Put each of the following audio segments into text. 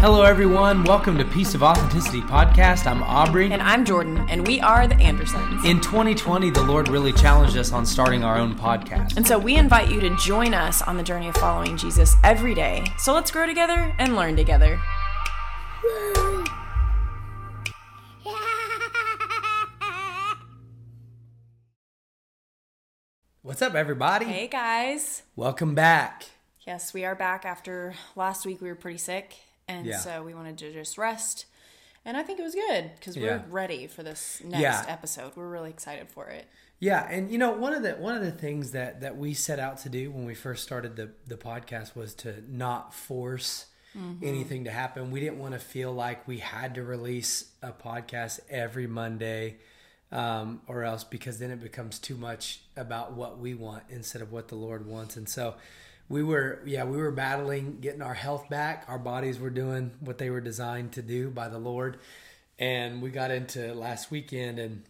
Hello, everyone. Welcome to Piece of Authenticity podcast. I'm Aubrey. And I'm Jordan, and we are the Andersons. In 2020, the Lord really challenged us on starting our own podcast. And so we invite you to join us on the journey of following Jesus every day. So let's grow together and learn together. What's up, everybody? Hey, guys. Welcome back. Yes, we are back after last week we were pretty sick, and Yeah. so we wanted to just rest. And I think it was good because we're ready for this next Yeah. episode. We're really excited for it. Yeah, and you know one of the one of the things that that we set out to do when we first started the the podcast was to not force anything to happen. We didn't want to feel like we had to release a podcast every Monday, um, or else because then it becomes too much about what we want instead of what the Lord wants. And so we were yeah we were battling getting our health back. Our bodies were doing what they were designed to do by the Lord, and we got into last weekend and.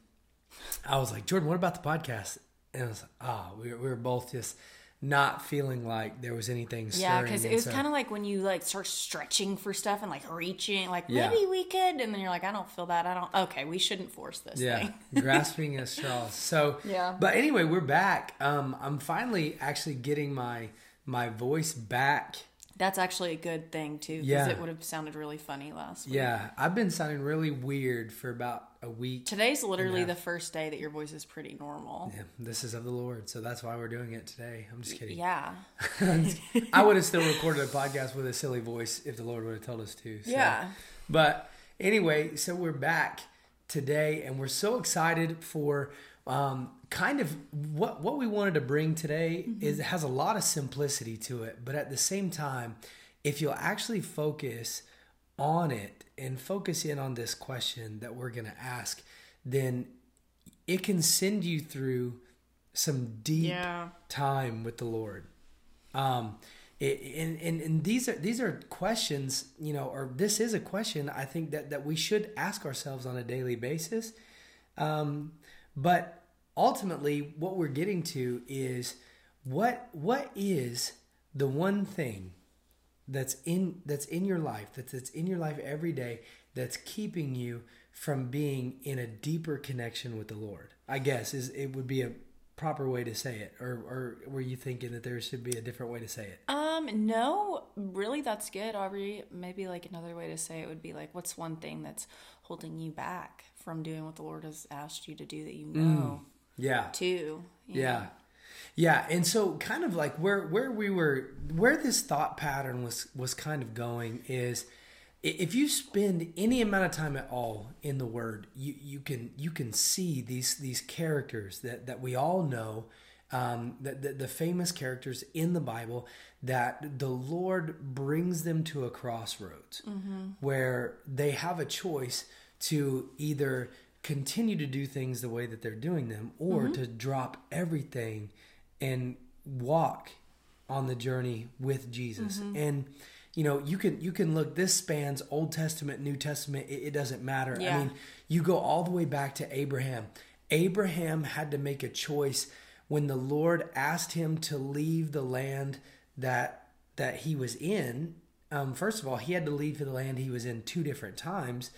I was like, Jordan, what about the podcast? And I was like, ah, we, were, we were both just not feeling like there was anything. Yeah, because it was so- kind of like when you like start stretching for stuff and like reaching, like Yeah. maybe we could, and then you're like, I don't feel that. I don't. Okay, we shouldn't force this yeah, thing. grasping at straws. So Yeah. But anyway, we're back. Um, I'm finally actually getting my my voice back. That's actually a good thing too, because Yeah. it would have sounded really funny last week. Yeah, I've been sounding really weird for about a week. Today's literally the first day that your voice is pretty normal. Yeah, this is of the Lord, so that's why we're doing it today. I'm just kidding. Yeah. I would have still recorded a podcast with a silly voice if the Lord would have told us to. So. Yeah. But anyway, so we're back today, and we're so excited for um, kind of what what we wanted to bring today. Is it has a lot of simplicity to it, but at the same time, if you'll actually focus on it and focus in on this question that we're going to ask, then it can send you through some deep Yeah. time with the Lord. Um, it, and, and, and these are these are questions, you know, or this is a question I think that, that we should ask ourselves on a daily basis. Um, but ultimately, what we're getting to is what what is the one thing that's in that's in your life that's that's in your life every day that's keeping you from being in a deeper connection with the Lord. I guess is it would be a proper way to say it, or or were you thinking that there should be a different way to say it? Um, no, really, that's good, Aubrey. Maybe like another way to say it would be like, what's one thing that's holding you back from doing what the Lord has asked you to do that you know Yeah, too? yeah, know? yeah. And so, kind of like where where we were, where this thought pattern was was kind of going is if you spend any amount of time at all in the word you, you can you can see these these characters that that we all know um, the, the, the famous characters in the bible that the lord brings them to a crossroads where they have a choice to either continue to do things the way that they're doing them or to drop everything and walk on the journey with Jesus. Mm-hmm. And you know, you can you can look this spans Old Testament, New Testament, it, it doesn't matter. I mean, you go all the way back to Abraham. Abraham had to make a choice when the Lord asked him to leave the land that that he was in. Um, first of all, he had to leave the land he was in two different times,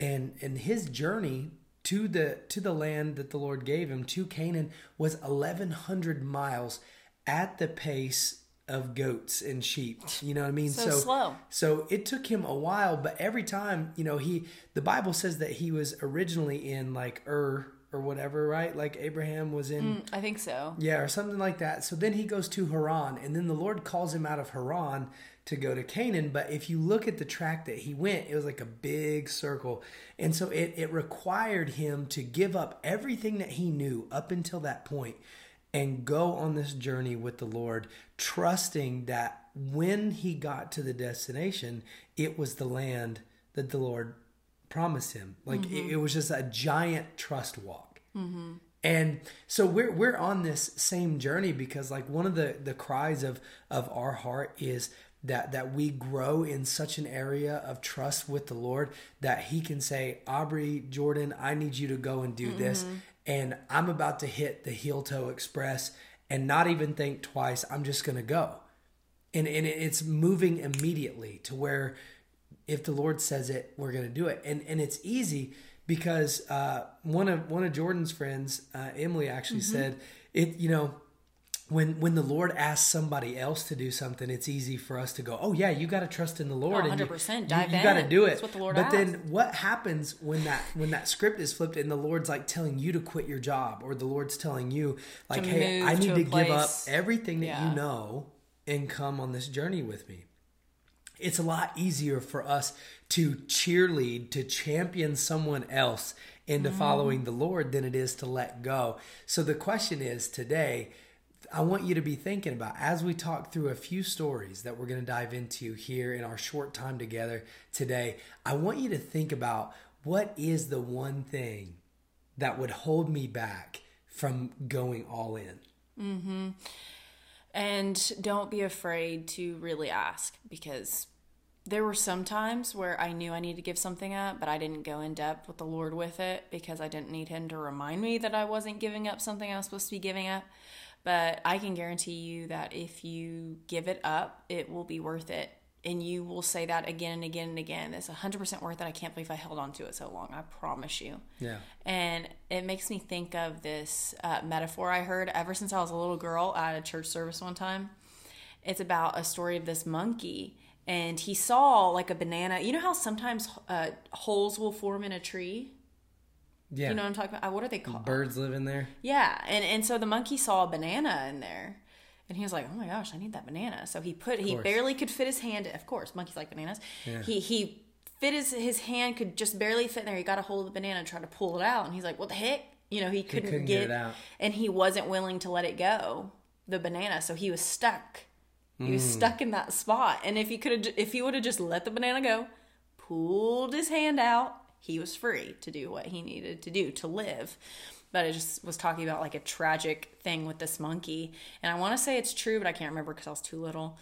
and and his journey to the to the land that the Lord gave him to Canaan was eleven hundred miles at the pace of goats and sheep. You know what I mean? So slow. So it took him a while, but every time, you know, he the Bible says that he was originally in like Ur or whatever, right? Like Abraham was in Mm, I think so. yeah, or something like that. So then he goes to Haran, and then the Lord calls him out of Haran to go to Canaan. But if you look at the track that he went, it was like a big circle. And so it, it required him to give up everything that he knew up until that point and go on this journey with the Lord, trusting that when he got to the destination, it was the land that the Lord promised him. Like it, mm-hmm. it was just a giant trust walk. Mm-hmm. And so we're we're on this same journey because like one of the the cries of of our heart is that that we grow in such an area of trust with the Lord that he can say, "Aubrey, Jordan, I need you to go and do this." Mm-hmm. And I'm about to hit the heel toe express and not even think twice. I'm just going to go. And and it's moving immediately to where if the Lord says it, we're going to do it. And and it's easy because uh, one of one of Jordan's friends, uh, Emily, actually mm-hmm. said it. You know, when when the Lord asks somebody else to do something, it's easy for us to go, "Oh yeah, you got to trust in the Lord, oh, 100%, and you, you, you got to do it." That's what the Lord but asks. then, what happens when that when that script is flipped and the Lord's like telling you to quit your job, or the Lord's telling you like, To "Hey, I need to to, give up everything that Yeah. you know and come on this journey with me." It's a lot easier for us to cheerlead, to champion someone else into Mm-hmm. following the Lord than it is to let go. So the question is today, I want you to be thinking about as we talk through a few stories that we're going to dive into here in our short time together today. I want you to think about what is the one thing that would hold me back from going all in. Mm-hmm. And don't be afraid to really ask because there were some times where I knew I needed to give something up, but I didn't go in depth with the Lord with it because I didn't need Him to remind me that I wasn't giving up something I was supposed to be giving up. But I can guarantee you that if you give it up, it will be worth it. And you will say that again and again and again. It's 100% worth it. I can't believe I held on to it so long. I promise you. Yeah. And it makes me think of this uh, metaphor I heard ever since I was a little girl at a church service one time. It's about a story of this monkey, and he saw like a banana. You know how sometimes uh, holes will form in a tree? Yeah. You know what I'm talking about? Uh, What are they called? Birds live in there. Yeah, and and so the monkey saw a banana in there, and he was like, "Oh my gosh, I need that banana." So he put he barely could fit his hand. Of course, monkeys like bananas. He he fit his his hand could just barely fit in there. He got a hold of the banana and tried to pull it out, and he's like, "What the heck?" You know, he couldn't, couldn't get, get it out. and he wasn't willing to let it go, the banana. So he was stuck. He was Hmm. stuck in that spot. And if he could have, if he would have just let the banana go, pulled his hand out, he was free to do what he needed to do to live. But it just was talking about like a tragic thing with this monkey, and I want to say it's true, but I can't remember because I was too little.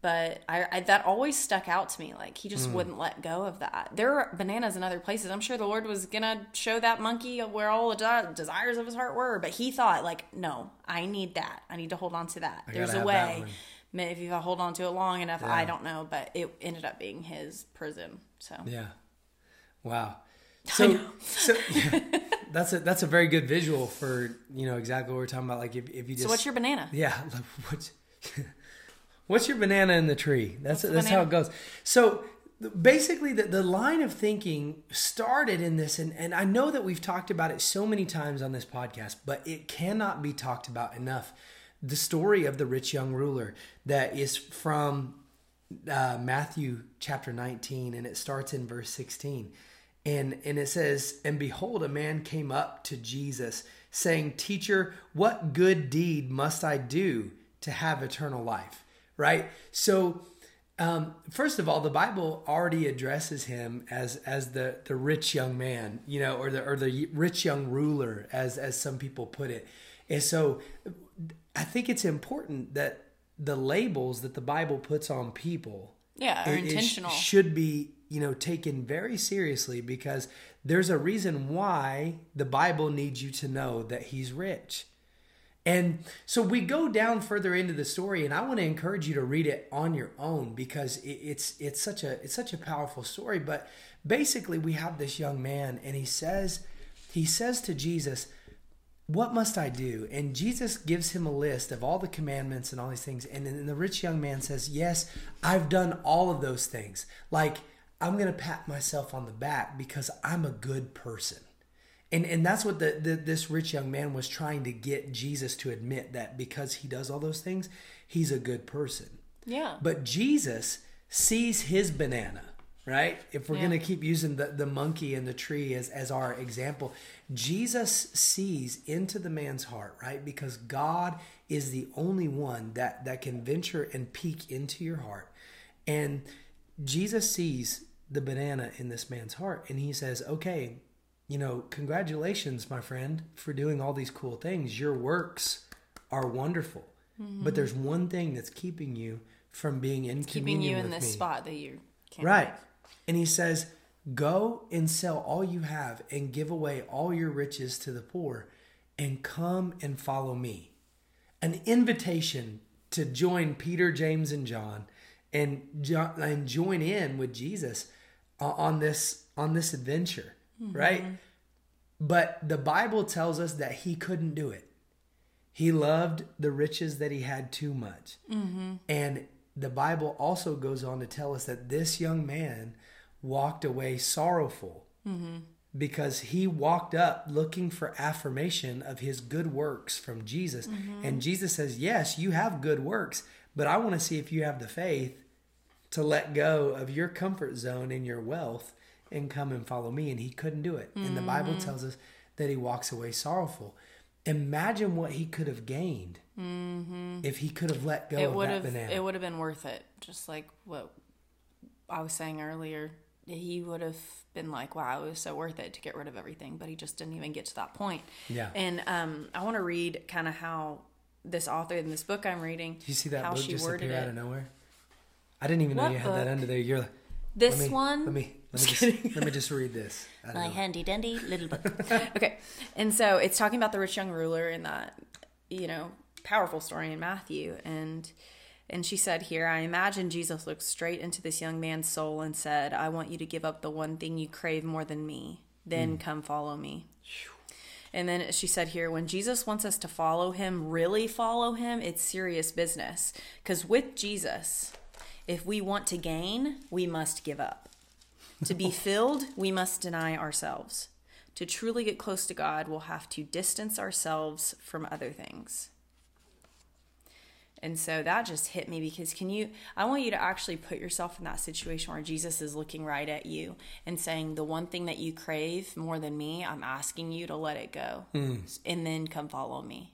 But I, I that always stuck out to me. Like he just wouldn't let go of that. There are bananas in other places. I'm sure the Lord was gonna show that monkey where all the de- desires of his heart were, but he thought like, no, I need that. I need to hold on to that. There's gotta a way. Maybe if I hold on to it long enough, I don't know, but it ended up being his prison. So Yeah. Wow. So, so yeah, that's a that's a very good visual for you know exactly what we're talking about. Like if, if you just So what's your banana? yeah, like, what's what's your banana in the tree? That's the that's how it goes. So basically, the the line of thinking started in this, and and I know that we've talked about it so many times on this podcast, but it cannot be talked about enough. The story of the rich young ruler that is from uh, Matthew chapter 19, and it starts in verse 16. And, and it says, And behold, a man came up to Jesus, saying, Teacher, what good deed must I do to have eternal life? Right? So, um, first of all, the Bible already addresses him as as the the rich young man, you know, or the or the rich young ruler, as as some people put it. And so, I think it's important that the labels that the Bible puts on people Yeah, are it sh- intentional. should be you know taken very seriously because there's a reason why the bible needs you to know that he's rich and so we go down further into the story and i want to encourage you to read it on your own because it's it's such a it's such a powerful story but basically we have this young man and he says he says to jesus what must I do? And Jesus gives him a list of all the commandments and all these things. And then the rich young man says, Yes, I've done all of those things. Like, I'm going to pat myself on the back because I'm a good person. And, and that's what the, the this rich young man was trying to get Jesus to admit that because he does all those things, he's a good person. yeah. But Jesus sees his banana, right? If we're Yeah. going to keep using the, the monkey and the tree as, as our example, Jesus sees into the man's heart, right? Because God is the only one that, that can venture and peek into your heart. And Jesus sees the banana in this man's heart and he says, okay, you know, congratulations, my friend, for doing all these cool things. Your works are wonderful. But mm-hmm. there's one thing that's keeping you from being in Keeping you in this me. spot that you can't Right. leave. And he says, Go and sell all you have and give away all your riches to the poor and come and follow me. An invitation to join Peter, James, and John and, and join in with Jesus on this on this adventure, mm-hmm. right? But the Bible tells us that he couldn't do it. He loved the riches that he had too much. Mm-hmm. And the Bible also goes on to tell us that this young man walked away sorrowful mm-hmm. because he walked up looking for affirmation of his good works from Jesus. And Jesus says, Yes, you have good works, but I want to see if you have the faith to let go of your comfort zone and your wealth and come and follow me. And he couldn't do it. And the Bible tells us that he walks away sorrowful. Imagine what he could have gained if he could have let go it of would that have banana. it would have been worth it just like what i was saying earlier he would have been like wow it was so worth it to get rid of everything but he just didn't even get to that point Yeah. and um, i want to read kind of how this author in this book i'm reading Did you see that how book she just worded appear out of nowhere? I didn't even know What you had that under there. You're like, this let me, one Let me let me Just let me just read this. My know. handy dandy little book. okay, and so it's talking about the rich young ruler in that you know powerful story in Matthew, and and she said here, I imagine Jesus looked straight into this young man's soul and said, "I want you to give up the one thing you crave more than me. Then hmm. come follow me." And then she said here, when Jesus wants us to follow him, really follow him, it's serious business. Because with Jesus, if we want to gain, we must give up. To be filled, we must deny ourselves. To truly get close to God, we'll have to distance ourselves from other things. And so that just hit me because can you, I want you to actually put yourself in that situation where Jesus is looking right at you and saying, The one thing that you crave more than me, I'm asking you to let it go hmm. and then come follow me.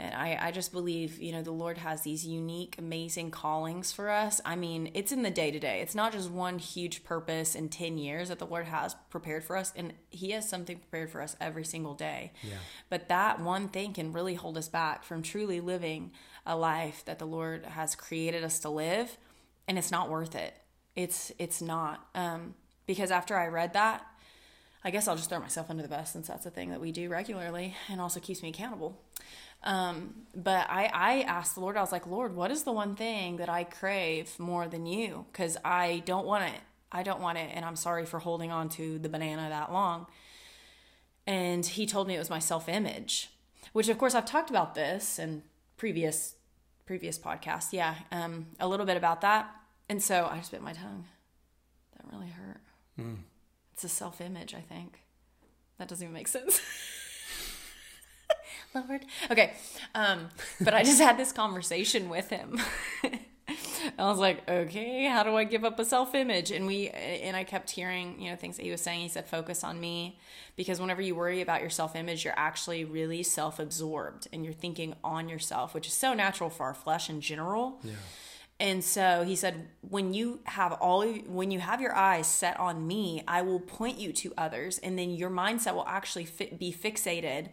And I, I just believe, you know, the Lord has these unique, amazing callings for us. I mean, it's in the day to day. It's not just one huge purpose in 10 years that the Lord has prepared for us. And He has something prepared for us every single day. Yeah. But that one thing can really hold us back from truly living a life that the Lord has created us to live. And it's not worth it. It's, it's not. Um, because after I read that, I guess I'll just throw myself under the bus since that's a thing that we do regularly and also keeps me accountable. Um, but I, I asked the Lord, I was like, Lord, what is the one thing that I crave more than you? Because I don't want it. I don't want it. And I'm sorry for holding on to the banana that long. And he told me it was my self image, which of course I've talked about this in previous previous podcasts. Yeah, um, a little bit about that. And so I just bit my tongue. That really hurt. It's a self image, I think. That doesn't even make sense. Lord. Okay. Um, but I just had this conversation with him. I was like, okay, how do I give up a self image? And we, and I kept hearing, you know, things that he was saying. He said, focus on me. Because whenever you worry about your self image, you're actually really self absorbed and you're thinking on yourself, which is so natural for our flesh in general. Yeah. And so he said, when you have all of, when you have your eyes set on me, I will point you to others, and then your mindset will actually fit, be fixated.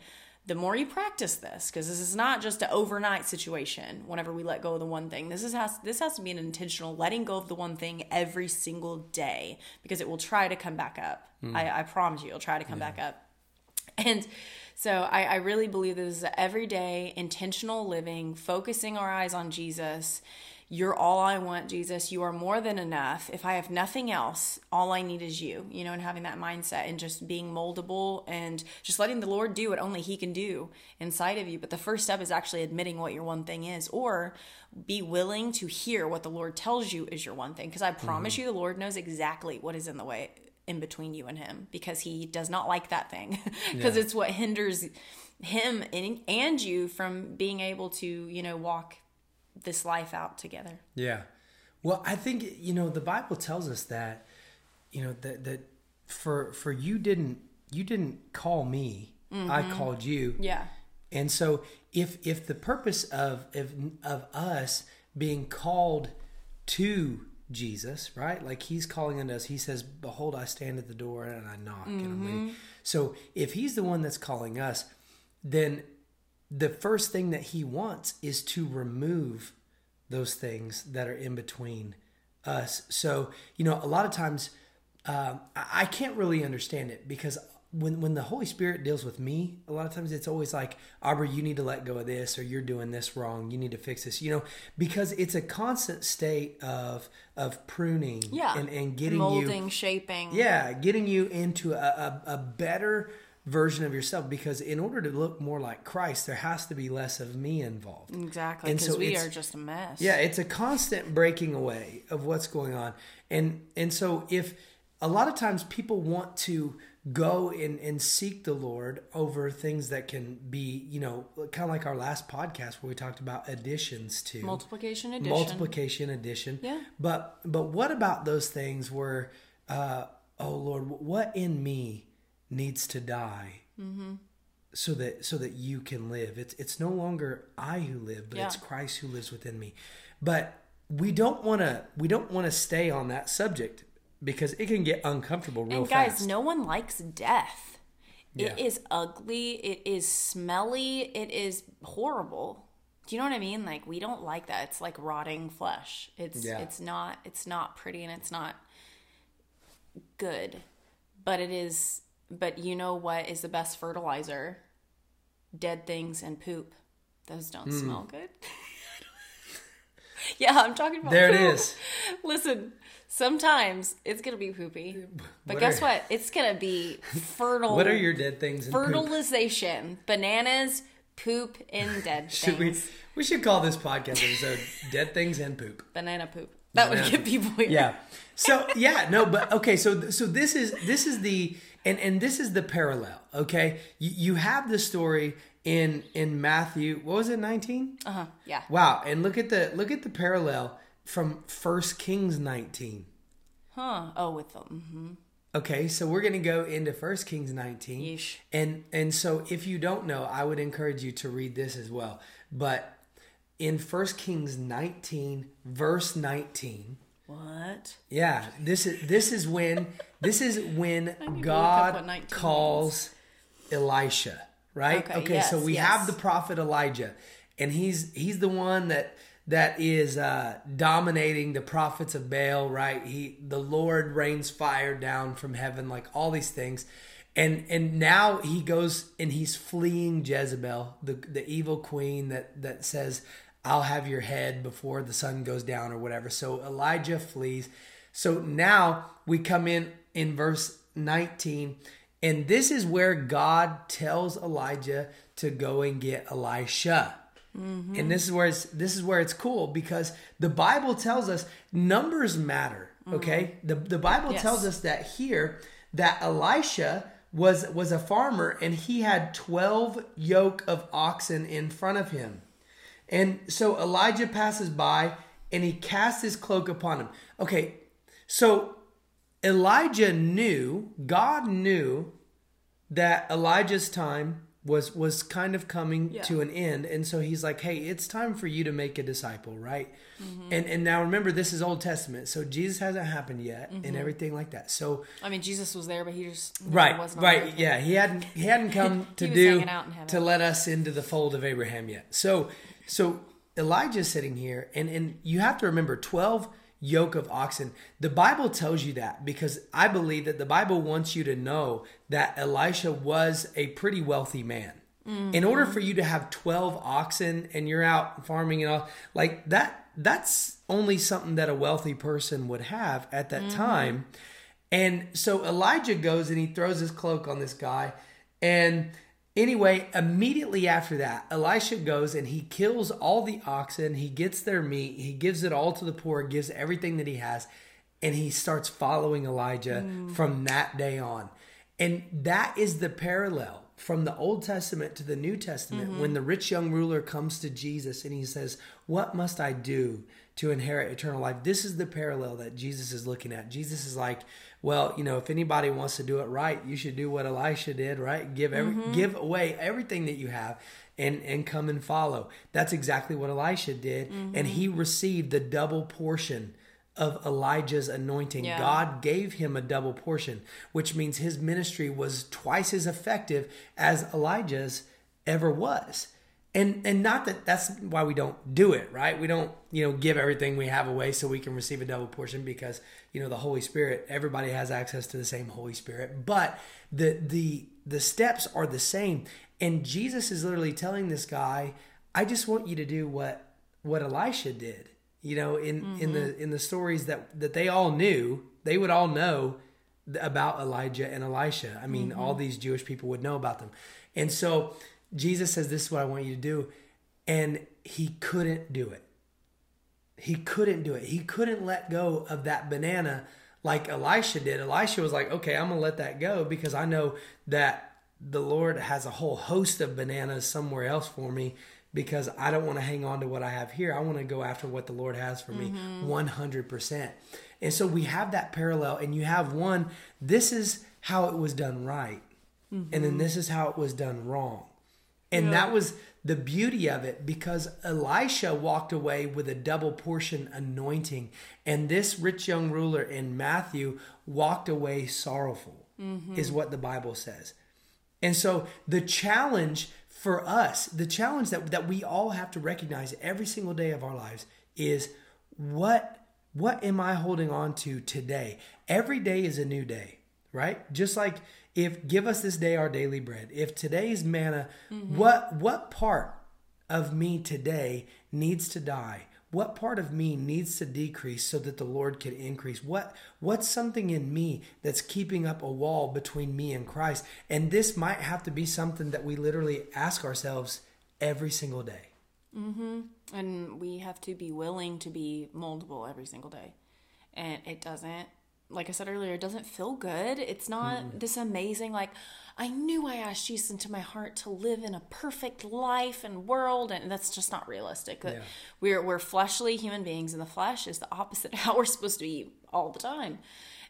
The more you practice this, because this is not just an overnight situation. Whenever we let go of the one thing, this is has this has to be an intentional letting go of the one thing every single day, because it will try to come back up. Hmm. I, I promise you, it'll try to come back up. And so I, I really believe this is everyday intentional living, focusing our eyes on Jesus. You're all I want, Jesus. You are more than enough. If I have nothing else, all I need is you, you know, and having that mindset and just being moldable and just letting the Lord do what only He can do inside of you. But the first step is actually admitting what your one thing is or be willing to hear what the Lord tells you is your one thing. Because I mm-hmm. promise you, the Lord knows exactly what is in the way in between you and him because he does not like that thing because Yeah. it's what hinders him and, and you from being able to you know walk this life out together Yeah. Well, I think you know the Bible tells us that you know that that for for you didn't you didn't call me, I mm-hmm. called you. yeah And so if if the purpose of of, of us being called to Jesus, right? Like he's calling on us. He says, "Behold, I stand at the door and I knock and I'm waiting." Mm-hmm. So if he's the one that's calling us, then the first thing that he wants is to remove those things that are in between us. So, you know, a lot of times um, I can't really understand it because when when the Holy Spirit deals with me, a lot of times it's always like, Aubrey, you need to let go of this, or you're doing this wrong. You need to fix this. You know, because it's a constant state of of pruning, Yeah. and and getting Molding, you, shaping. yeah, getting you into a, a, a better version of yourself. Because in order to look more like Christ, there has to be less of me involved. Exactly. And Because so we are just a mess. Yeah, it's a constant breaking away of what's going on. And and so if a lot of times people want to go and, and seek the Lord over things that can be, you know, kind of like our last podcast where we talked about additions to Multiplication addition. multiplication addition. Yeah. But but what about those things where uh oh Lord, what in me needs to die? Mm-hmm. So that so that you can live. It's it's no longer I who live, but Yeah. it's Christ who lives within me. But we don't want to we don't want to stay on that subject because it can get uncomfortable real And guys, fast. no one likes death. It Yeah. is ugly. It is smelly. It is horrible. Do you know what I mean? Like we don't like that. It's like rotting flesh. It's Yeah. it's not it's not pretty and it's not good. But it is but you know what is the best fertilizer? Dead things and poop. Those don't Hmm. smell good. yeah, I'm talking about There it poop. is. Listen, sometimes it's gonna be poopy, but What guess are- what? It's gonna be fertile. What are your dead things and poop? fertilization? Bananas, poop, and dead Should we things. we should call this podcast episode Dead Things and Poop. Banana poop. That would Banana get people here. yeah so yeah no but okay so so this is this is the and and this is the parallel okay you, you have the story in in matthew what was it 19 Uh huh. Yeah. wow and look at the look at the parallel from first kings 19 Huh. Oh, with them. hmm okay so we're gonna go into first kings 19 Yeesh. and and so if you don't know i would encourage you to read this as well but in first kings 19 verse 19 What? Yeah, this is this is when this is when need to look up God what 19 calls Elisha, right? Okay, so yes, we yes. have the prophet Elijah, and he's he's the one that that is uh, dominating the prophets of Baal, right? He the Lord rains fire down from heaven, like all these things. And and now he goes and he's fleeing Jezebel, the the evil queen that that says, "I'll have your head before the sun goes down" or whatever. So Elijah flees. So now we come in in verse 19 and this is where God tells Elijah to go and get Elisha. Mm-hmm. And this is where it's this is where it's cool because the Bible tells us numbers matter. Mm-hmm. Okay, the the Bible Yes. tells us that here that Elisha was was a farmer and he had twelve yoke of oxen in front of him, and so Elijah passes by and he casts his cloak upon him. Okay, so Elijah knew God knew that Elijah's time was was kind of coming Yeah. to an end. And so he's like hey it's time for you to make a disciple right? Mm-hmm. And and now remember this is old testament. So jesus hasn't happened yet and mm-hmm. everything like that. So I mean, Jesus was there, but he just right wasn't right yeah. he hadn't he hadn't come to do to let us into the fold of abraham yet. So so elijah's sitting here and and you have to remember 12 yoke of oxen. The bible tells you that because i believe that the bible wants you to know that elisha was a pretty wealthy man. In order for you to have 12 oxen and you're out farming and all like that that's only something that a wealthy person would have at that mm-hmm. time. And so Elijah goes and he throws his cloak on this guy. And anyway, immediately after that, Elisha goes and he kills all the oxen. He gets their meat. He gives it all to the poor, gives everything that he has. And he starts following Elijah mm. from that day on. And that is the parallel from the Old Testament to the New Testament when mm-hmm. the rich young ruler comes to Jesus and he says, What must I do to inherit eternal life? This is the parallel that Jesus is looking at. Jesus is like, Well, you know, if anybody wants to do it right, you should do what Elisha did, right? Give every mm-hmm. give away everything that you have and and come and follow. That's exactly what Elisha did. And mm-hmm. he received the double portion of Elijah's anointing. Yeah. God gave him a double portion, which means his ministry was twice as effective as Elijah's ever was. And and not that that's why we don't do it right? We don't you know give everything we have away so we can receive a double portion because you know the holy spirit everybody has access to the same holy spirit. But the the the steps are the same. And jesus is literally telling this guy i just want you to do what what elisha did. You know in mm-hmm. in the in the stories that that they all knew they would all know about elijah and elisha. I mean mm-hmm. all these jewish people would know about them. And so Jesus says, This is what I want you to do. And he couldn't do it. He couldn't do it. He couldn't let go of that banana like Elisha did. Elisha was like, Okay, I'm going to let that go because I know that the Lord has a whole host of bananas somewhere else for me because I don't want to hang on to what I have here. I want to go after what the Lord has for me mm-hmm. 100%. And so we have that parallel, and you have one, this is how it was done right. Mm-hmm. And then this is how it was done wrong. And yeah. that was the beauty of it because Elisha walked away with a double portion anointing. And this rich young ruler in Matthew walked away sorrowful, mm-hmm. is what the Bible says. And so the challenge for us, the challenge that, that we all have to recognize every single day of our lives is what what am I holding on to today? Every day is a new day, right? Just like if give us this day our daily bread. If today's manna mm-hmm. what what part of me today needs to die? What part of me needs to decrease so that the lord can increase? What what's something in me that's keeping up a wall between me and christ? And this might have to be something that we literally ask ourselves every single day. Mm-hmm. and we have to be willing to be moldable every single day. And it doesn't like I said earlier, it doesn't feel good. It's not mm. this amazing, like, I knew I asked Jesus into my heart to live in a perfect life and world, and that's just not realistic. Yeah. We're we're fleshly human beings, and the flesh is the opposite of how we're supposed to be all the time.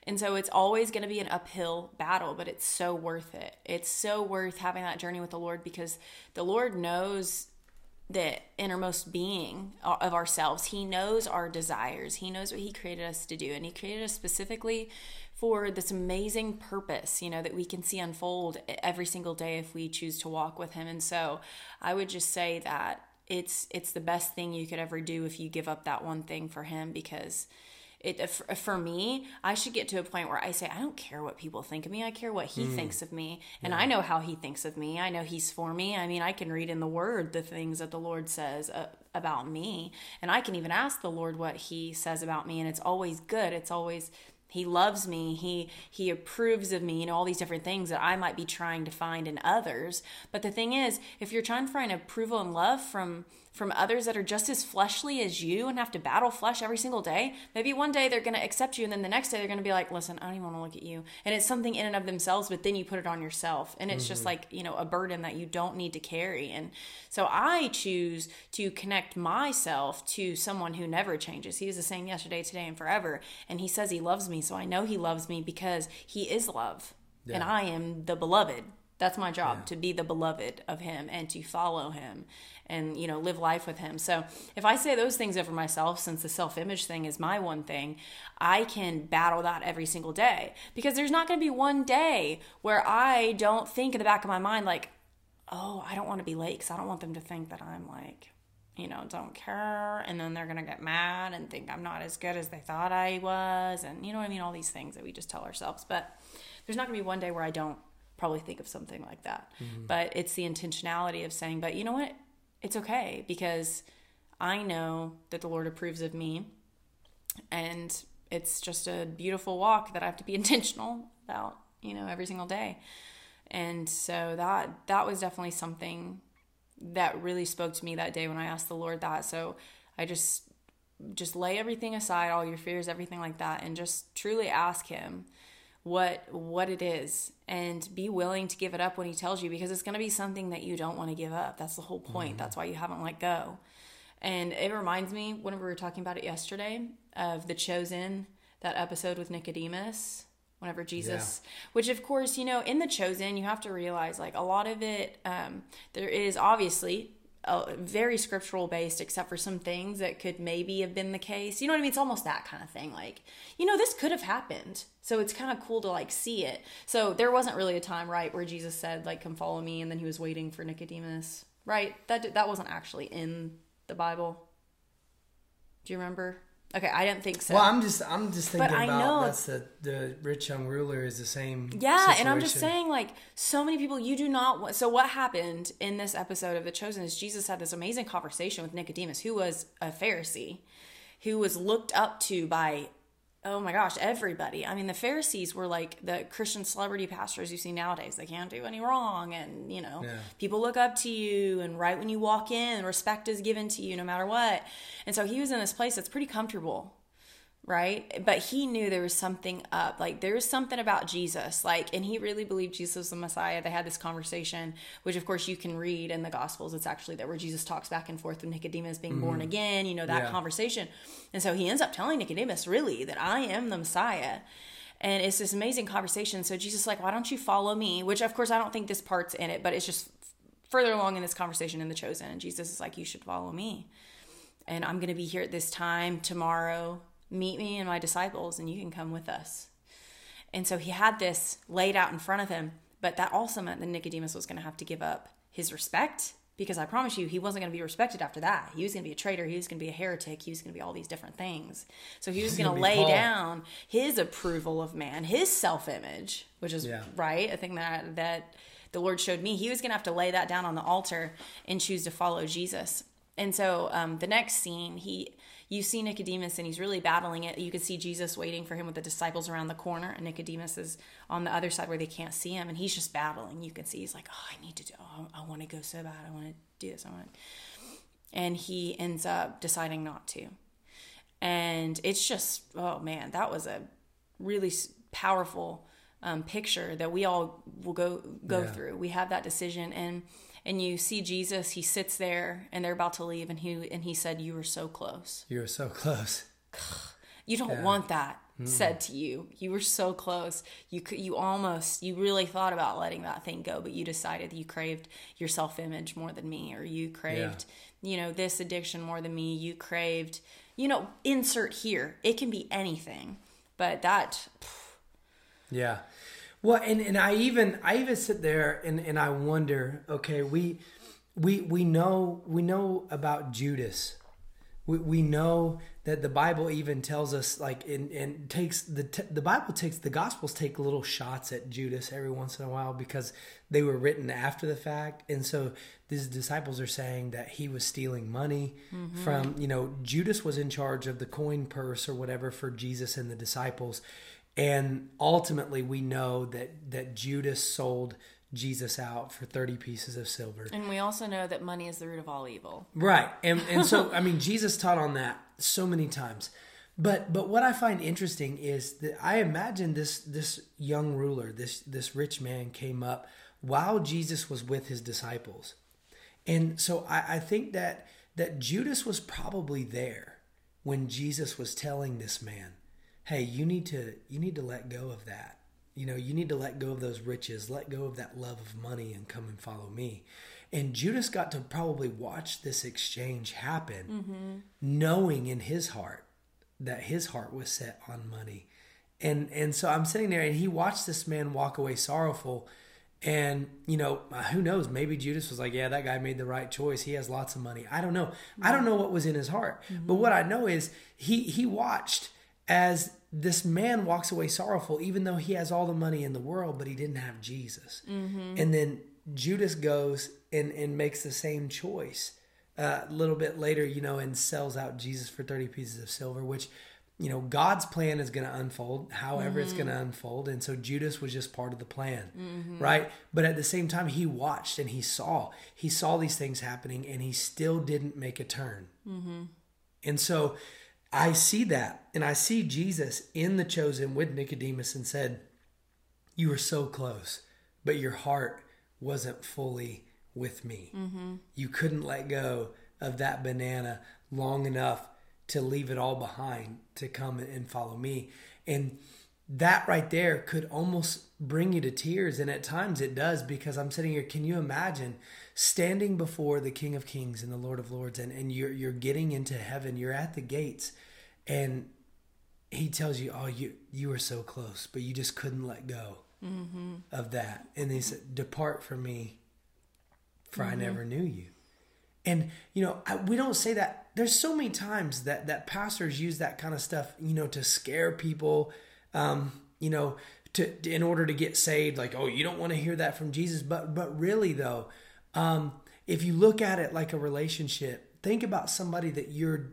And so it's always going to be an uphill battle, but it's so worth it. It's so worth having that journey with the Lord because the Lord knows the innermost being of ourselves. He knows our desires. He knows what he created us to do and he created us specifically for this amazing purpose, you know, that we can see unfold every single day if we choose to walk with him. And so, I would just say that it's it's the best thing you could ever do if you give up that one thing for him because it for me i should get to a point where i say i don't care what people think of me. I care what he mm. thinks of me. And yeah. i know how he thinks of me. I know he's for me. I mean i can read in the word the things that the lord says uh, about me. And i can even ask the lord what he says about me. And it's always good. It's always he loves me. He he approves of me you know all these different things that i might be trying to find in others. But the thing is if you're trying to find approval and love from from others that are just as fleshly as you and have to battle flesh every single day maybe one day they're going to accept you and then the next day they're going to be like listen i don't even want to look at you and it's something in and of themselves but then you put it on yourself and it's mm-hmm. just like you know a burden that you don't need to carry and so i choose to connect myself to someone who never changes he is the same yesterday today and forever and he says he loves me so i know he loves me because he is love yeah. and i am the beloved that's my job yeah. to be the beloved of him and to follow him and you know live life with him so if i say those things over myself since the self-image thing is my one thing i can battle that every single day because there's not going to be one day where i don't think in the back of my mind like oh i don't want to be late because i don't want them to think that i'm like you know don't care and then they're going to get mad and think i'm not as good as they thought i was and you know what i mean all these things that we just tell ourselves but there's not going to be one day where i don't probably think of something like that. Mm-hmm. But it's the intentionality of saying, but you know what? It's okay because I know that the Lord approves of me and it's just a beautiful walk that I have to be intentional about, you know, every single day. And so that that was definitely something that really spoke to me that day when I asked the Lord that. So I just just lay everything aside, all your fears, everything like that and just truly ask him what what it is and be willing to give it up when he tells you because it's going to be something that you don't want to give up that's the whole point mm-hmm. that's why you haven't let go and it reminds me whenever we were talking about it yesterday of the chosen that episode with nicodemus whenever jesus yeah. which of course you know in the chosen you have to realize like a lot of it um, there is obviously very scriptural based, except for some things that could maybe have been the case. You know what I mean? It's almost that kind of thing. Like, you know, this could have happened. So it's kind of cool to like see it. So there wasn't really a time, right, where Jesus said, like, come follow me. And then he was waiting for Nicodemus right? That that wasn't actually in the Bible. Do you remember? Okay, I didn't think so. Well, I'm just I'm just thinking about that's the the rich young ruler is the same. Yeah, and I'm just saying, like, so many people, you do not want. So, what happened in this episode of The Chosen is Jesus had this amazing conversation with Nicodemus, who was a Pharisee, who was looked up to by, oh my gosh, everybody. I mean, the Pharisees were like the Christian celebrity pastors you see nowadays. They can't do any wrong, and, you know, Yeah. people look up to you, and right when you walk in, respect is given to you no matter what. And so, he was in this place that's pretty comfortable right? But he knew there was something up. Like there was something about Jesus. Like, and he really believed Jesus was the Messiah. They had this conversation, which of course you can read in the Gospels. It's actually there where Jesus talks back and forth with Nicodemus being born mm-hmm. again. You know that Yeah. conversation, and so he ends up telling Nicodemus, really, that I am the Messiah. And it's this amazing conversation. So Jesus is like, why don't you follow me? Which of course I don't think this part's in it, but it's just further along in this conversation in the chosen. And Jesus is like, you should follow me and I'm going to be here at this time tomorrow. Meet me and my disciples, and you can come with us. And so he had this laid out in front of him, but that also meant that Nicodemus was going to have to give up his respect because I promise you, he wasn't going to be respected after that. He was going to be a traitor. He was going to be a heretic. He was going to be all these different things. So he was going to lay Paul. down his approval of man, his self image, which is Yeah. right. A thing that that the Lord showed me. He was going to have to lay that down on the altar and choose to follow Jesus. And so um, the next scene, he you see Nicodemus and he's really battling it. You can see Jesus waiting for him with the disciples around the corner, and Nicodemus is on the other side where they can't see him, and he's just battling. You can see he's like, "Oh, I need to do. Oh, I want to go so bad. I want to do this. I want." And he ends up deciding not to, and it's just, oh man, that was a really powerful um, picture that we all will go go Yeah. through. We have that decision, and and you see Jesus. He sits there, and they're about to leave, and he and he said, "You were so close. You were so close. You don't want that." Hmm. said to you you were so close you could you almost you really thought about letting that thing go but you decided you craved your self-image more than me or you craved you know this addiction more than me you craved you know insert here it can be anything but that Yeah. Well, and, and I even I even sit there and, and I wonder, okay, we we we know we know about Judas. We, we know that the Bible even tells us like and, and takes the t- the Bible takes the Gospels take little shots at Judas every once in a while because they were written after the fact, and so these disciples are saying that he was stealing money mm-hmm. from you know Judas was in charge of the coin purse or whatever for Jesus and the disciples, and ultimately we know that that Judas sold Jesus out for thirty pieces of silver. and we also know that money is the root of all evil Right. And and so I mean Jesus taught on that so many times. But but what I find interesting is that I imagine this this young ruler, this this rich man came up while Jesus was with his disciples. And so I, I think that that Judas was probably there when Jesus was telling this man, Hey, you need to you need to let go of that. You know, you need to let go of those riches, let go of that love of money and come and follow me. And Judas got to probably watch this exchange happen, mm-hmm. knowing in his heart that his heart was set on money. And and so I'm sitting there and he watched this man walk away sorrowful. And, you know, uh, who knows? Maybe Judas was like, yeah, that guy made the right choice. He has lots of money. I don't know. I don't mm-hmm. know what was in his heart. But mm-hmm. what I know is he he watched as this man walks away sorrowful, even though he has all the money in the world, but he didn't have Jesus. Mm-hmm. And then Judas goes and, and makes the same choice uh, a little bit later, you know, and sells out Jesus for 30 pieces of silver, which, you know, God's plan is going to unfold however it's mm-hmm. going to unfold. And so Judas was just part of the plan, mm-hmm. right? But at the same time, he watched and he saw, he saw these things happening and he still didn't make a turn. And so I see that, and I see Jesus in the chosen with Nicodemus and said, You were so close, but your heart wasn't fully with me. Mm-hmm. You couldn't let go of that banana long enough to leave it all behind to come and follow me. And that right there could almost bring you to tears. And at times it does because I'm sitting here. Can you imagine standing before the King of Kings and the Lord of Lords and, and you're, you're getting into heaven, you're at the gates and he tells you, Oh, you, you were so close, but you just couldn't let go of that. And he said, Depart from me, for I never knew you. And you know, I, we don't say that. There's so many times that that pastors use that kind of stuff, you know, to scare people. Um, you know, to in order to get saved. Like, oh, you don't want to hear that from Jesus, but but really though, um, if you look at it like a relationship, think about somebody that you're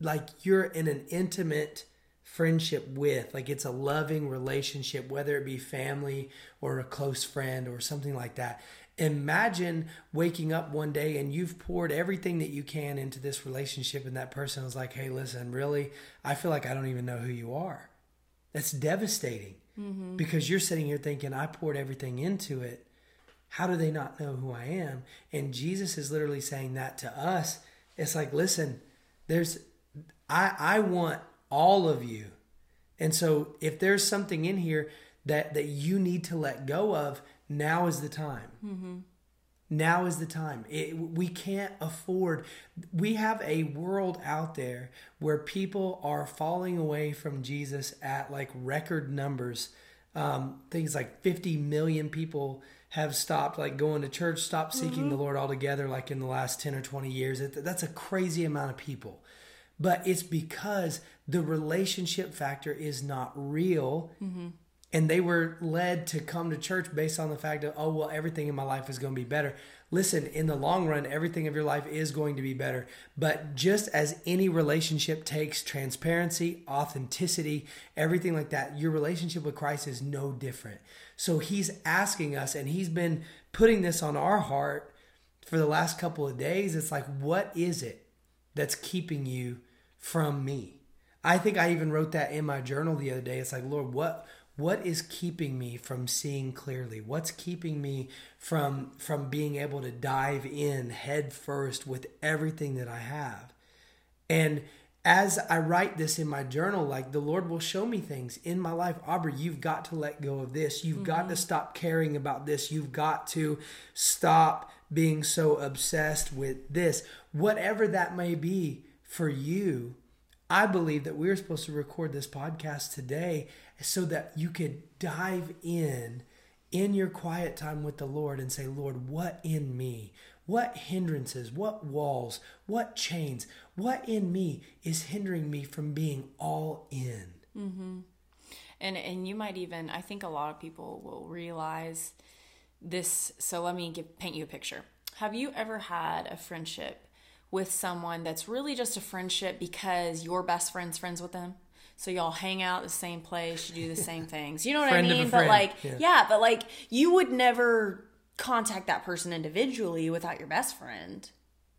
like you're in an intimate friendship with. Like it's a loving relationship whether it be family or a close friend or something like that. Imagine waking up one day and you've poured everything that you can into this relationship and that person is like hey listen really? I feel like i don't even know who you are. That's devastating mm-hmm. because you're sitting here thinking i poured everything into it how do they not know who i am and jesus is literally saying that to us it's like listen there's i i want all of you and so if there's something in here that that you need to let go of now is the time. Mm-hmm. Now is the time. It, we can't afford. We have a world out there where people are falling away from Jesus at like record numbers. Um, things like 50 million people have stopped like going to church, stopped seeking mm-hmm. the Lord altogether, like in the last 10 or 20 years. That's a crazy amount of people. But it's because the relationship factor is not real. Mm-hmm and they were led to come to church based on the fact of oh well everything in my life is going to be better listen in the long run everything of your life is going to be better but just as any relationship takes transparency authenticity everything like that your relationship with christ is no different so he's asking us and he's been putting this on our heart for the last couple of days. It's like what is it that's keeping you from me? I think i even wrote that in my journal the other day. It's like lord what what is keeping me from seeing clearly? What's keeping me from from being able to dive in head first with everything that i have? And as i write this in my journal like the lord will show me things in my life aubrey you've got to let go of this you've mm-hmm. got to stop caring about this you've got to stop being so obsessed with this whatever that may be for you I believe that we're supposed to record this podcast today so that you could dive in in your quiet time with the Lord and say, Lord, what in me? What hindrances, what walls, what chains, what in me is hindering me from being all in? Mm-hmm. And and you might even, I think a lot of people will realize this. So let me give, paint you a picture. Have you ever had a friendship with someone that's really just a friendship because your best friend's friends with them. So y'all hang out the same place, you do the same things. You know what friend I mean? But like, yeah. yeah, but like you would never contact that person individually without your best friend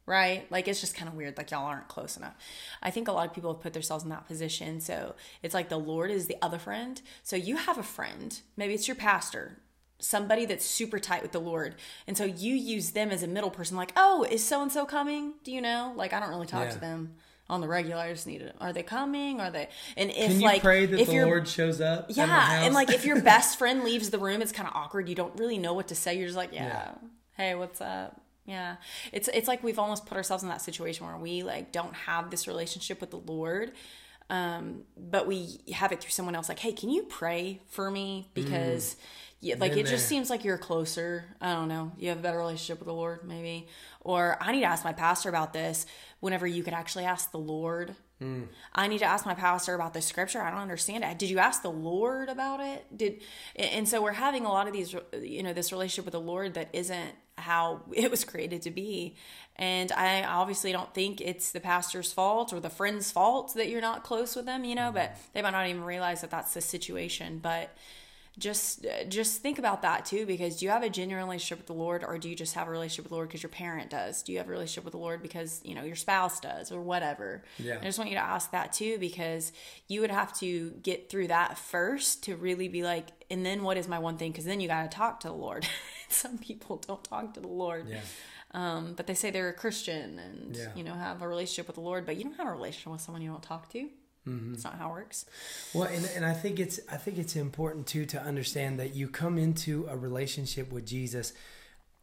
right? Like it's just kind of weird. Like y'all aren't close enough. I think a lot of people have put themselves in that position. So it's like the Lord is the other friend. So you have a friend. Maybe it's your pastor somebody that's super tight with the Lord. And so you use them as a middle person, like, oh, is so and so coming? Do you know? Like, I don't really talk yeah. to them on the regular. I just need it. Are they coming? Are they? And if Can you like, pray that if the Lord shows up, yeah, and like if your best friend leaves the room, it's kind of awkward. You don't really know what to say. You're just like, yeah, yeah. hey, what's up? Yeah. It's it's like we've almost put ourselves in that situation where we like don't have this relationship with the Lord. Um, but we have it through someone else like, "Hey, can you pray for me because mm yeah, like it just seems like you're closer. I don't know. You have a better relationship with the Lord, maybe. Or I need to ask my pastor about this whenever you could actually ask the Lord. Mm. I need to ask my pastor about the scripture. I don't understand it. Did you ask the Lord about it? Did and so we're having a lot of these, you know, this relationship with the Lord that isn't how it was created to be. And I obviously don't think it's the pastor's fault or the friend's fault that you're not close with them, you know, mm. but they might not even realize that that's the situation. But just just think about that too because do you have a genuine relationship with the lord or do you just have a relationship with the lord because your parent does? Do you have a relationship with the lord because you know your spouse does or whatever? Yeah. I just want you to ask that too because you would have to get through that first to really be like and then what is my one thing? Because then you got to talk to the lord. Some people don't talk to the lord. Yeah. Um, but they say they're a christian and yeah. you know have a relationship with the lord but you don't have a relationship with someone you don't talk to Mm-hmm. It's not how it works. Well, and, and I think it's I think it's important too to understand that you come into a relationship with Jesus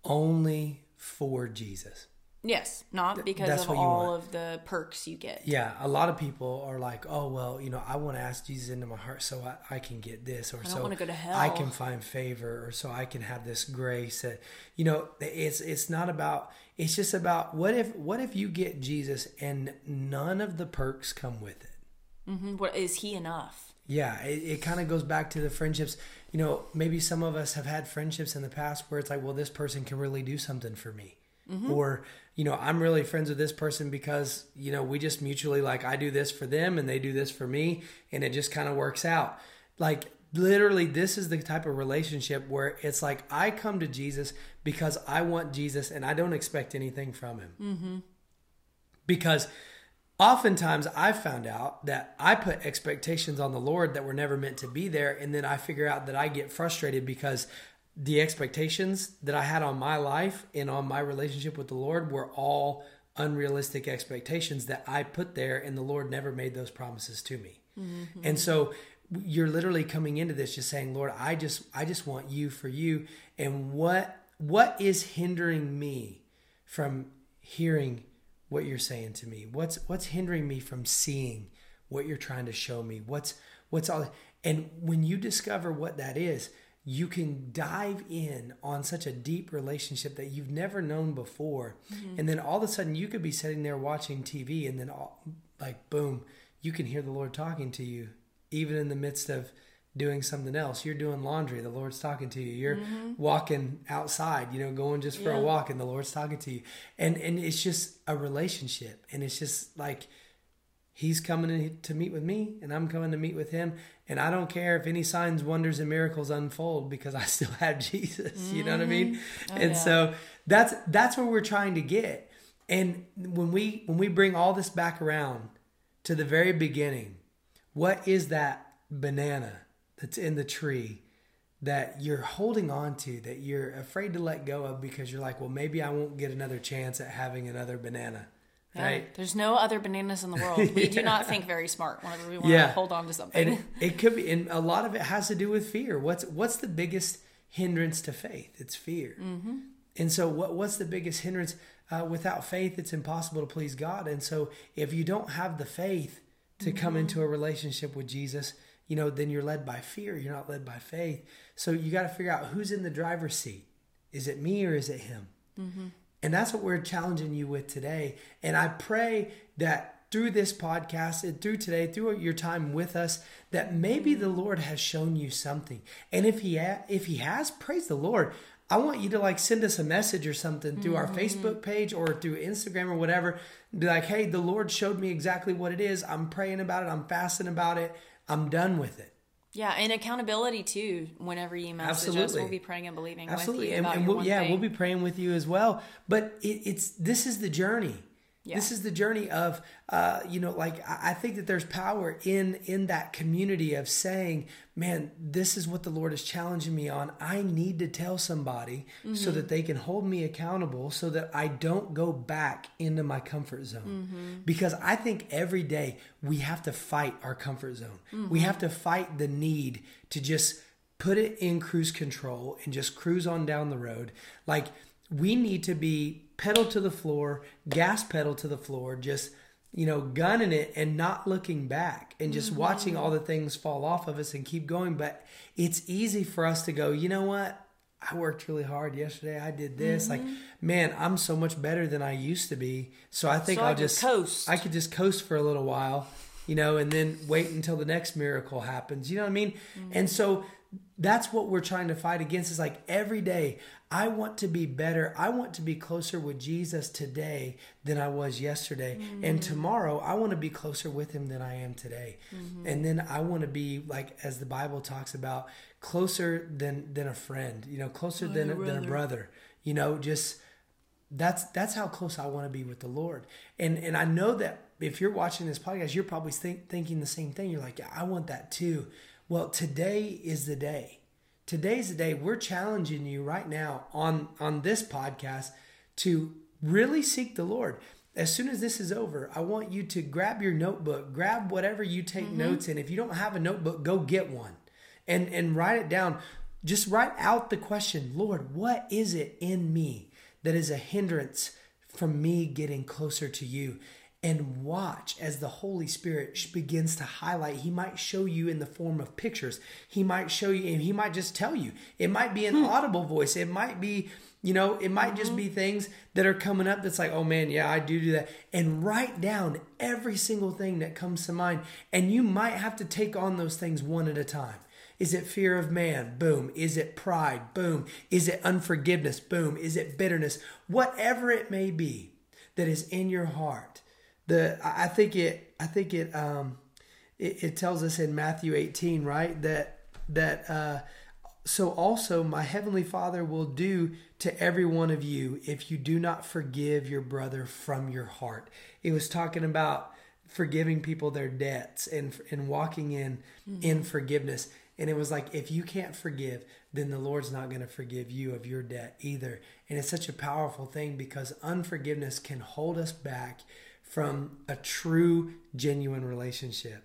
only for Jesus. Yes, not because That's of all want. of the perks you get. Yeah, a lot of people are like, oh well, you know, I want to ask Jesus into my heart so I, I can get this, or so wanna go to I can find favor, or so I can have this grace. That you know, it's it's not about. It's just about what if what if you get Jesus and none of the perks come with it. Mhm. What is he enough? Yeah, it, it kind of goes back to the friendships. You know, maybe some of us have had friendships in the past where it's like, well, this person can really do something for me. Or, you know, I'm really friends with this person because, you know, we just mutually like, I do this for them and they do this for me. And it just kind of works out. Like, literally, this is the type of relationship where it's like, I come to Jesus because I want Jesus and I don't expect anything from him. Because oftentimes I've found out that I put expectations on the Lord that were never meant to be there. And then I figure out that I get frustrated because the expectations that I had on my life and on my relationship with the Lord were all unrealistic expectations that I put there, and the Lord never made those promises to me. Mm-hmm. And so you're literally coming into this just saying, Lord, I just I just want you for you. And what what is hindering me from hearing what you're saying to me? What's what's hindering me from seeing what you're trying to show me? What's what's all and when you discover what that is, you can dive in on such a deep relationship that you've never known before. Mm-hmm. And then all of a sudden you could be sitting there watching TV and then all, like boom, you can hear the Lord talking to you even in the midst of doing something else. You're doing laundry, the Lord's talking to you. You're mm-hmm. walking outside, you know, going just for a walk and the Lord's talking to you. And and it's just a relationship and it's just like he's coming to meet with me and I'm coming to meet with him and I don't care if any signs, wonders and miracles unfold because I still have Jesus, you know what I mean? Mm-hmm. Oh, and yeah. so that's that's where we're trying to get. And when we when we bring all this back around to the very beginning, what is that banana that's in the tree that you're holding on to that you're afraid to let go of because you're like, well, maybe I won't get another chance at having another banana, Yeah. right? There's no other bananas in the world. We do not think very smart whenever we want Yeah. to hold on to something. And it could be, and a lot of it has to do with fear. What's what's the biggest hindrance to faith? It's fear. Mm-hmm. And so, what what's the biggest hindrance? Uh, without faith, it's impossible to please God. And so, if you don't have the faith to come into a relationship with Jesus, you know, then you're led by fear. You're not led by faith. So you got to figure out who's in the driver's seat. Is it me or is it him? Mm-hmm. And that's what we're challenging you with today. And I pray that through this podcast and through today, through your time with us, that maybe the Lord has shown you something. And if he ha- if he has, praise the Lord. I want you to like send us a message or something through our mm-hmm. Facebook page or through Instagram or whatever. Be like, hey, the Lord showed me exactly what it is. I'm praying about it. I'm fasting about it. I'm done with it. yeah, and accountability too. Whenever you message us, we'll be praying and believing Absolutely, with you and, and we'll, yeah, thing. we'll be praying with you as well. But it, it's this is the journey. Yeah. This is the journey of, uh, you know, like I I think that there's power in in that community of saying, man, this is what the Lord is challenging me on. I need to tell somebody so mm-hmm. that they can hold me accountable, so that I don't go back into my comfort zone. Mm-hmm. Because I think every day we have to fight our comfort zone. We mm-hmm. have to fight the need to just put it in cruise control and just cruise on down the road. Like we need to be pedal to the floor, gas pedal to the floor, just you know, gunning it and not looking back and just mm-hmm. watching all the things fall off of us and keep going. But it's easy for us to go, you know what? I worked really hard yesterday. I did this. Like, mm-hmm. man, I'm so much better than I used to be. So I think So I I'll could just coast. I could just coast for a little while, you know, and then wait until the next miracle happens. You know what I mean? Mm-hmm. And so that's what we're trying to fight against is like every day I want to be better. I want to be closer with Jesus today than I was yesterday. And mm-hmm. tomorrow I want to be closer with him than I am today. Mm-hmm. And then I want to be like as the Bible talks about closer than than a friend, you know, closer oh, than, a than a brother. brother. You know, just that's that's how close I want to be with the Lord. And and I know that if you're watching this podcast, you're probably think, thinking the same thing. You're like, yeah, I want that too. Well, today is the day. Today's the day. We're challenging you right now on on this podcast to really seek the Lord. As soon as this is over, I want you to grab your notebook, grab whatever you take mm-hmm. notes in. If you don't have a notebook, go get one and and write it down. Just write out the question, Lord, what is it in me that is a hindrance from me getting closer to you and watch as the Holy Spirit begins to highlight. He might show you in the form of pictures. He might show you, and he might just tell you. It might be an hmm. audible voice. It might be, you know, it might mm-hmm. just be things that are coming up that's like, oh man, yeah, I do do that. And write down every single thing that comes to mind. And you might have to take on those things one at a time. Is it fear of man? Boom. Is it pride? Boom. Is it unforgiveness? Boom. Is it bitterness? Whatever it may be that is in your heart the I think it I think it um it, it tells us in Matthew 18 right that that uh so also my heavenly father will do to every one of you if you do not forgive your brother from your heart. It was talking about forgiving people their debts and and walking in mm-hmm. in forgiveness. And it was like if you can't forgive then the lord's not going to forgive you of your debt either. And it's such a powerful thing because unforgiveness can hold us back from a true genuine relationship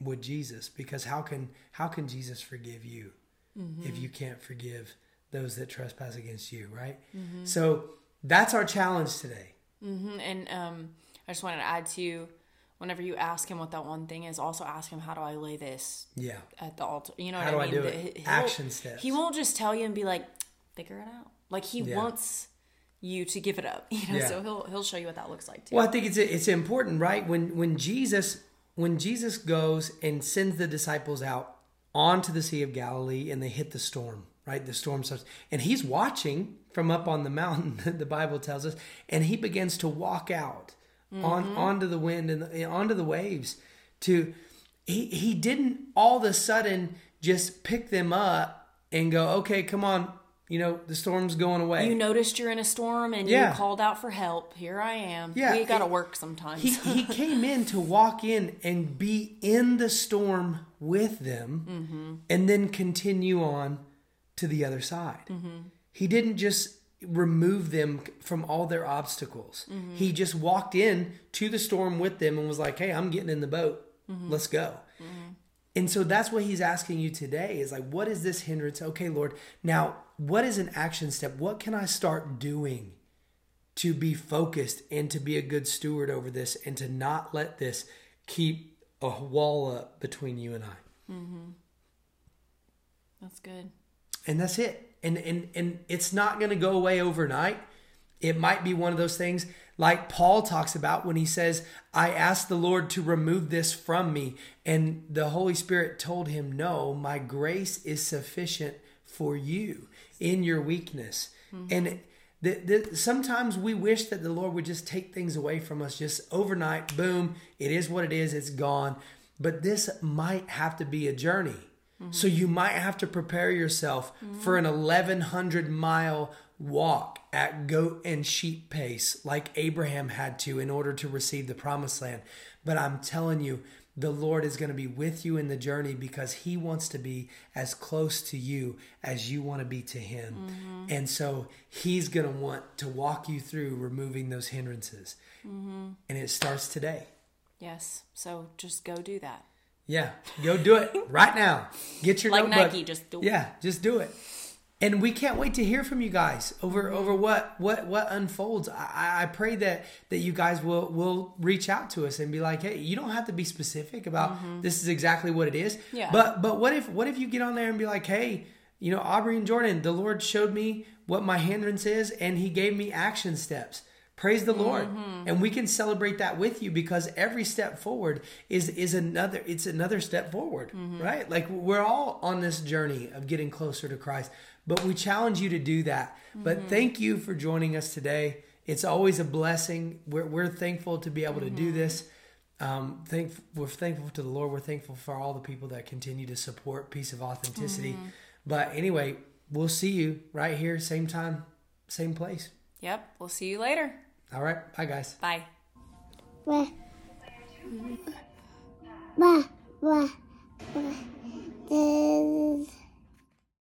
with Jesus because how can how can Jesus forgive you mm-hmm. if you can't forgive those that trespass against you right mm-hmm. so that's our challenge today mm-hmm. and um, I just wanted to add to you, whenever you ask him what that one thing is also ask him how do I lay this yeah at the altar you know how what do I, mean? I do it action steps he won't just tell you and be like figure it out like he yeah. wants you to give it up. You know, yeah. so he'll he'll show you what that looks like too. Well, I think it's it's important, right? When when Jesus when Jesus goes and sends the disciples out onto the Sea of Galilee and they hit the storm, right? The storm starts, and he's watching from up on the mountain. the Bible tells us, and he begins to walk out mm-hmm. on onto the wind and the, onto the waves. To he he didn't all of a sudden just pick them up and go, okay, come on, you know, the storm's going away. You noticed you're in a storm and yeah. you called out for help. Here I am. Yeah, we got to work sometimes. he, he came in to walk in and be in the storm with them mm-hmm. and then continue on to the other side. Mm-hmm. He didn't just remove them from all their obstacles. Mm-hmm. He just walked in to the storm with them and was like, "Hey, I'm getting in the boat. Mm-hmm. Let's go." Mm-hmm. And so that's what he's asking you today is like, what is this hindrance? Okay, Lord, now what is an action step? What can I start doing to be focused and to be a good steward over this and to not let this keep a wall up between you and I? Mm-hmm. That's good. And that's it. And and and it's not going to go away overnight. It might be one of those things like Paul talks about when he says, I asked the Lord to remove this from me. And the Holy Spirit told him, No, my grace is sufficient for you in your weakness. Mm-hmm. And the, the, sometimes we wish that the Lord would just take things away from us just overnight. Boom, it is what it is, it's gone. But this might have to be a journey. Mm-hmm. So you might have to prepare yourself mm-hmm. for an 1100 mile walk at goat and sheep pace like Abraham had to in order to receive the promised land. But I'm telling you, the Lord is going to be with you in the journey because He wants to be as close to you as you want to be to Him. Mm-hmm. And so He's going to want to walk you through removing those hindrances. Mm-hmm. And it starts today. Yes. So just go do that. Yeah. Go do it right now. Get your like notebook. Nike, just do it. Yeah. Just do it and we can't wait to hear from you guys over over what what what unfolds. I, I pray that that you guys will will reach out to us and be like, hey, you don't have to be specific about mm-hmm. this is exactly what it is. Yeah. But but what if what if you get on there and be like, hey, you know, Aubrey and Jordan, the Lord showed me what my hindrance is, and He gave me action steps. Praise the Lord. Mm-hmm. And we can celebrate that with you because every step forward is is another it's another step forward, mm-hmm. right? Like we're all on this journey of getting closer to Christ. But we challenge you to do that. Mm-hmm. But thank you for joining us today. It's always a blessing. We're, we're thankful to be able mm-hmm. to do mm-hmm. this. Um, thank, we're thankful to the Lord. We're thankful for all the people that continue to support Piece of Authenticity. Mm-hmm. But anyway, we'll see you right here, same time, same place. Yep. We'll see you later. All right. Bye, guys. Bye. Bye. Bye. Bye. Bye.